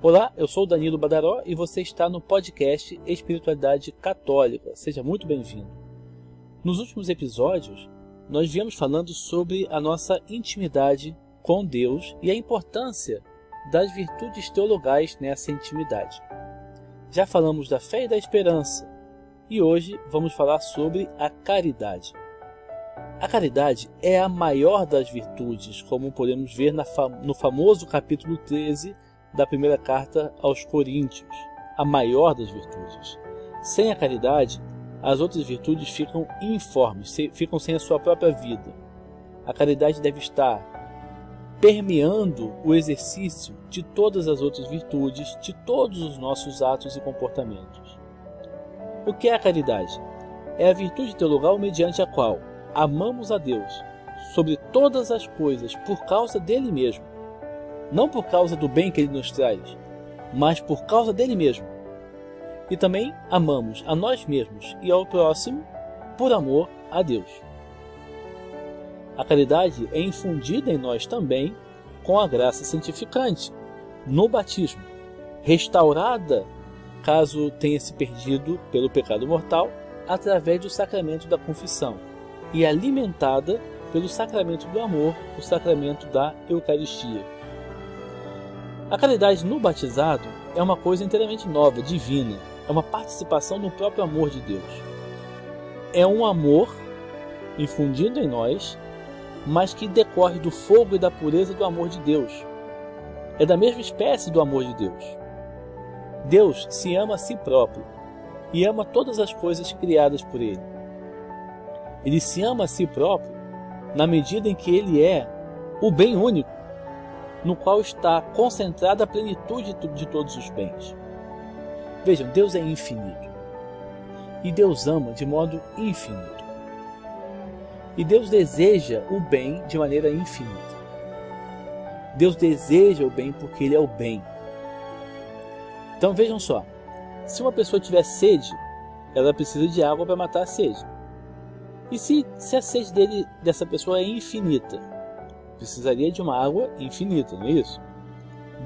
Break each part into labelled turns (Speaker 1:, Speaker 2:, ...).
Speaker 1: Olá, eu sou Danilo Badaró e você está no podcast Espiritualidade Católica. Seja muito bem-vindo. Nos últimos episódios, nós viemos falando sobre a nossa intimidade com Deus e a importância das virtudes teologais nessa intimidade. Já falamos da fé e da esperança e hoje vamos falar sobre a caridade. A caridade é a maior das virtudes, como podemos ver no famoso capítulo 13 da primeira carta aos Coríntios, a maior das virtudes. Sem a caridade, as outras virtudes ficam informes, ficam sem a sua própria vida. A caridade deve estar permeando o exercício de todas as outras virtudes, de todos os nossos atos e comportamentos. O que é a caridade? É a virtude teologal mediante a qual amamos a Deus sobre todas as coisas por causa dele mesmo não por causa do bem que ele nos traz, mas por causa dele mesmo. E também amamos a nós mesmos e ao próximo por amor a Deus. A caridade é infundida em nós também com a graça santificante, no batismo, restaurada, caso tenha se perdido pelo pecado mortal, através do sacramento da confissão, e alimentada pelo sacramento do amor, o sacramento da Eucaristia. A caridade no batizado é uma coisa inteiramente nova, divina, é uma participação no próprio amor de Deus. É um amor infundido em nós, mas que decorre do fogo e da pureza do amor de Deus. É da mesma espécie do amor de Deus. Deus se ama a si próprio e ama todas as coisas criadas por Ele. Ele se ama a si próprio na medida em que Ele é o bem único no qual está concentrada a plenitude de todos os bens. Vejam, Deus é infinito. E Deus ama de modo infinito. E Deus deseja o bem de maneira infinita. Deus deseja o bem porque Ele é o bem. Então vejam só: se uma pessoa tiver sede, ela precisa de água para matar a sede. E se, se a sede dele, dessa pessoa é infinita, precisaria de uma água infinita, não é isso?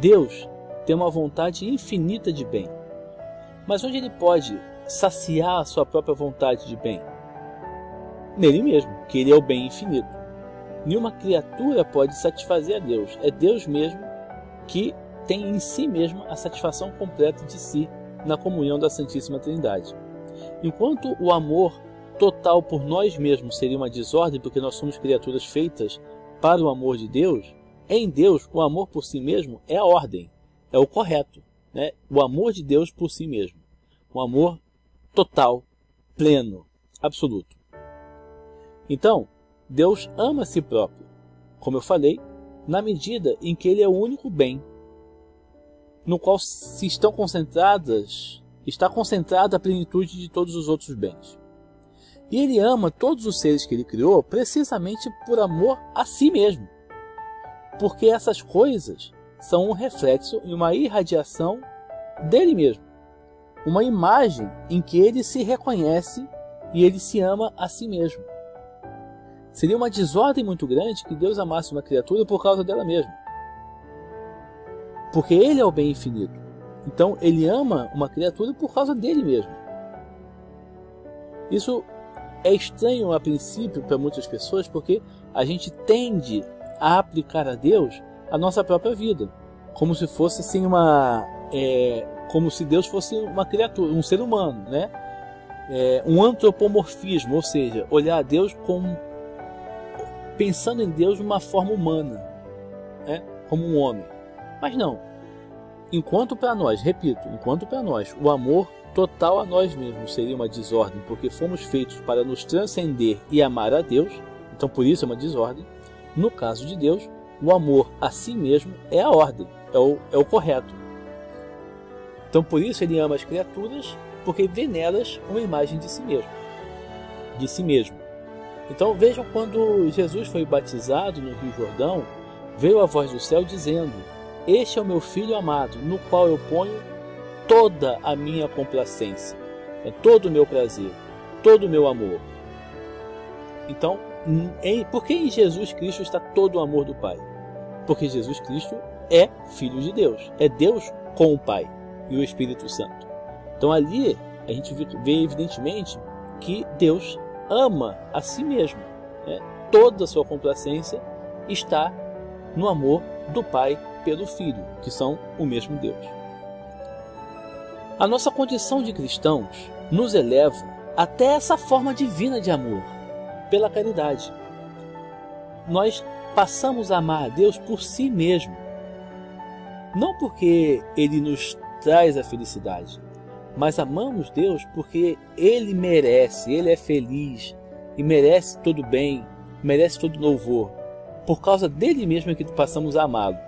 Speaker 1: Deus tem uma vontade infinita de bem. Mas onde ele pode saciar a sua própria vontade de bem? Nele mesmo, que ele é o bem infinito. Nenhuma criatura pode satisfazer a Deus. É Deus mesmo que tem em si mesmo a satisfação completa de si na comunhão da Santíssima Trindade. Enquanto o amor total por nós mesmos seria uma desordem, porque nós somos criaturas feitas para o amor de Deus, em Deus, o amor por si mesmo é a ordem, é o correto. Né? O amor de Deus por si mesmo. Um amor total, pleno, absoluto. Então, Deus ama a si próprio, como eu falei, na medida em que Ele é o único bem, no qual se estão concentradas, está concentrada a plenitude de todos os outros bens. E ele ama todos os seres que ele criou precisamente por amor a si mesmo. Porque essas coisas são um reflexo e uma irradiação dele mesmo. Uma imagem em que ele se reconhece e ele se ama a si mesmo. Seria uma desordem muito grande que Deus amasse uma criatura por causa dela mesma. Porque ele é o bem infinito. Então ele ama uma criatura por causa dele mesmo. Isso é estranho a princípio para muitas pessoas porque a gente tende a aplicar a Deus a nossa própria vida, como se fosse assim uma, é, como se Deus fosse uma criatura, um ser humano, né? É, um antropomorfismo, ou seja, olhar a Deus como pensando em Deus de uma forma humana, né? como um homem. Mas não. Enquanto para nós, repito, enquanto para nós o amor total a nós mesmos seria uma desordem, porque fomos feitos para nos transcender e amar a Deus, então por isso é uma desordem. No caso de Deus, o amor a si mesmo é a ordem, é o, é o correto. Então por isso ele ama as criaturas, porque vê nelas uma imagem de si mesmo. De si mesmo. Então vejam quando Jesus foi batizado no Rio Jordão, veio a voz do céu dizendo: Este é o meu filho amado, no qual eu ponho toda a minha complacência, todo o meu prazer, todo o meu amor. Então, em, por que em Jesus Cristo está todo o amor do Pai? Porque Jesus Cristo é Filho de Deus, é Deus com o Pai e o Espírito Santo. Então ali a gente vê evidentemente que Deus ama a si mesmo. Né? Toda a sua complacência está no amor do Pai pelo Filho, que são o mesmo Deus. A nossa condição de cristãos nos eleva até essa forma divina de amor, pela caridade. Nós passamos a amar a Deus por si mesmo, não porque Ele nos traz a felicidade, mas amamos Deus porque Ele merece, Ele é feliz e merece todo bem, merece todo louvor. Por causa dele mesmo é que passamos a amá-lo.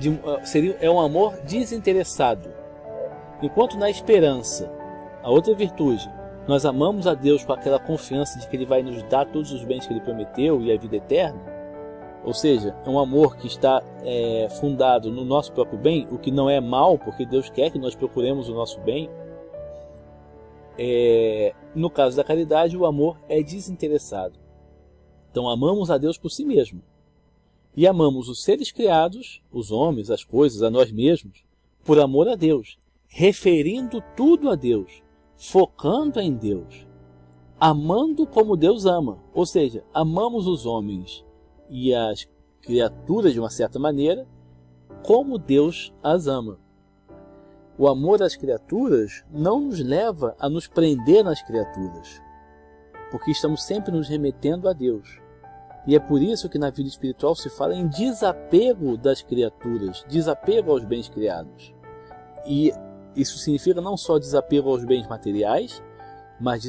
Speaker 1: Uh, seria, é um amor desinteressado. Enquanto na esperança, a outra virtude, nós amamos a Deus com aquela confiança de que Ele vai nos dar todos os bens que Ele prometeu e a vida eterna, ou seja, é um amor que está é, fundado no nosso próprio bem, o que não é mal, porque Deus quer que nós procuremos o nosso bem. É, no caso da caridade, o amor é desinteressado. Então amamos a Deus por si mesmo. E amamos os seres criados, os homens, as coisas, a nós mesmos, por amor a Deus, referindo tudo a Deus, focando em Deus, amando como Deus ama, ou seja, amamos os homens e as criaturas de uma certa maneira como Deus as ama. O amor às criaturas não nos leva a nos prender nas criaturas, porque estamos sempre nos remetendo a Deus. E é por isso que na vida espiritual se fala em desapego das criaturas, desapego aos bens criados. E isso significa não só desapego aos bens materiais, mas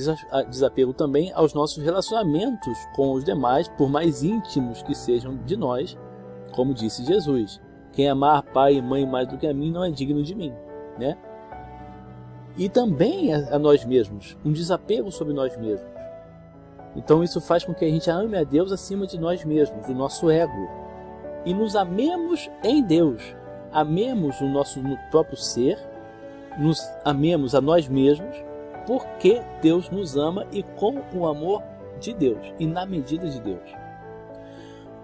Speaker 1: desapego também aos nossos relacionamentos com os demais, por mais íntimos que sejam de nós, como disse Jesus. Quem amar pai e mãe mais do que a mim não é digno de mim né? E também a, nós mesmos, um desapego sobre nós mesmos. Então isso faz com que a gente ame a Deus acima de nós mesmos, do nosso ego, e nos amemos em Deus, amemos o nosso no próprio ser, nos amemos a nós mesmos, porque Deus nos ama e com o amor de Deus e na medida de Deus.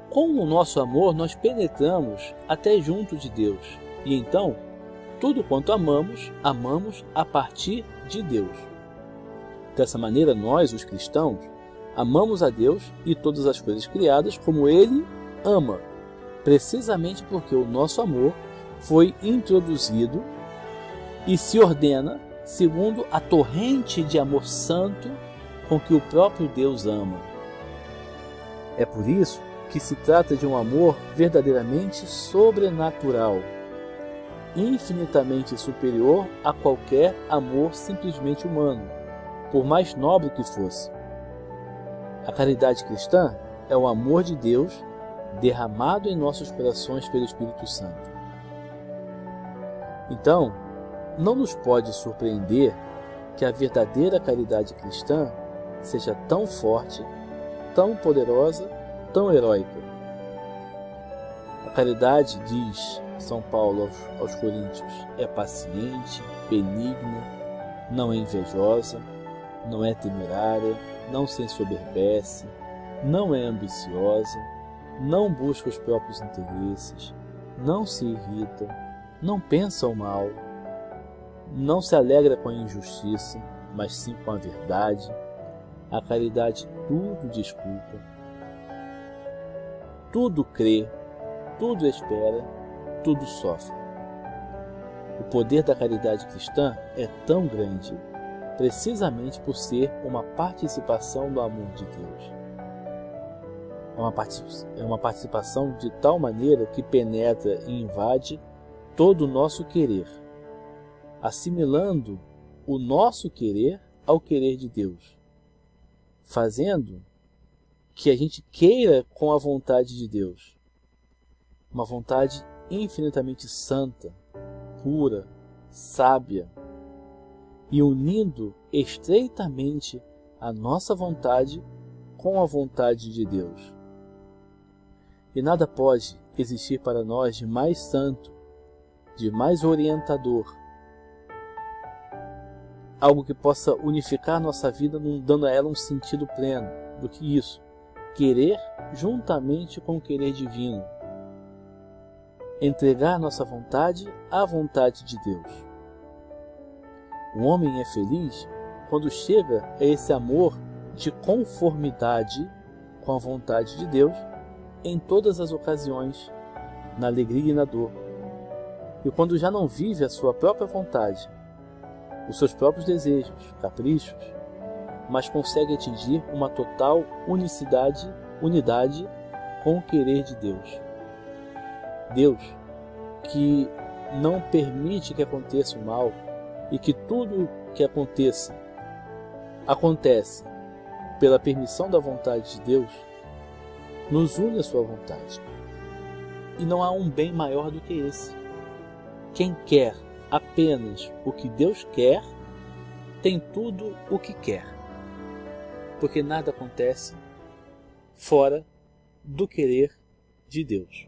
Speaker 1: Com o nosso amor, nós penetramos até junto de Deus, e então tudo quanto amamos, amamos a partir de Deus. Dessa maneira, nós, os cristãos, amamos a Deus e todas as coisas criadas como Ele ama, precisamente porque o nosso amor foi introduzido e se ordena segundo a torrente de amor santo com que o próprio Deus ama. É por isso que se trata de um amor verdadeiramente sobrenatural infinitamente superior a qualquer amor simplesmente humano, por mais nobre que fosse. A caridade cristã é o amor de Deus derramado em nossos corações pelo Espírito Santo. Então, não nos pode surpreender que a verdadeira caridade cristã seja tão forte, tão poderosa, tão heróica. A caridade diz são Paulo aos, aos Coríntios é paciente, benigna, não é invejosa, não é temerária, não se ensoberbece, não é ambiciosa, não busca os próprios interesses, não se irrita, não pensa o mal, não se alegra com a injustiça, mas sim com a verdade. A caridade tudo desculpa, tudo crê, tudo espera tudo sofre. O poder da caridade cristã é tão grande, precisamente por ser uma participação do amor de Deus. É uma, é participação de tal maneira que penetra e invade todo o nosso querer, assimilando o nosso querer ao querer de Deus, fazendo que a gente queira com a vontade de Deus, uma vontade infinitamente santa, pura, sábia, e unindo estreitamente a nossa vontade com a vontade de Deus. E nada pode existir para nós de mais santo, de mais orientador, algo que possa unificar nossa vida, dando a ela um sentido pleno, do que isso, querer juntamente com o querer divino entregar nossa vontade à vontade de Deus. O homem é feliz quando chega a esse amor de conformidade com a vontade de Deus em todas as ocasiões, na alegria e na dor. E quando já não vive a sua própria vontade, os seus próprios desejos, caprichos, mas consegue atingir uma total unicidade, unidade com o querer de Deus. Deus, que não permite que aconteça o mal e que tudo que aconteça acontece pela permissão da vontade de Deus, nos une à sua vontade. E não há um bem maior do que esse. Quem quer apenas o que Deus quer, tem tudo o que quer. Porque nada acontece fora do querer de Deus.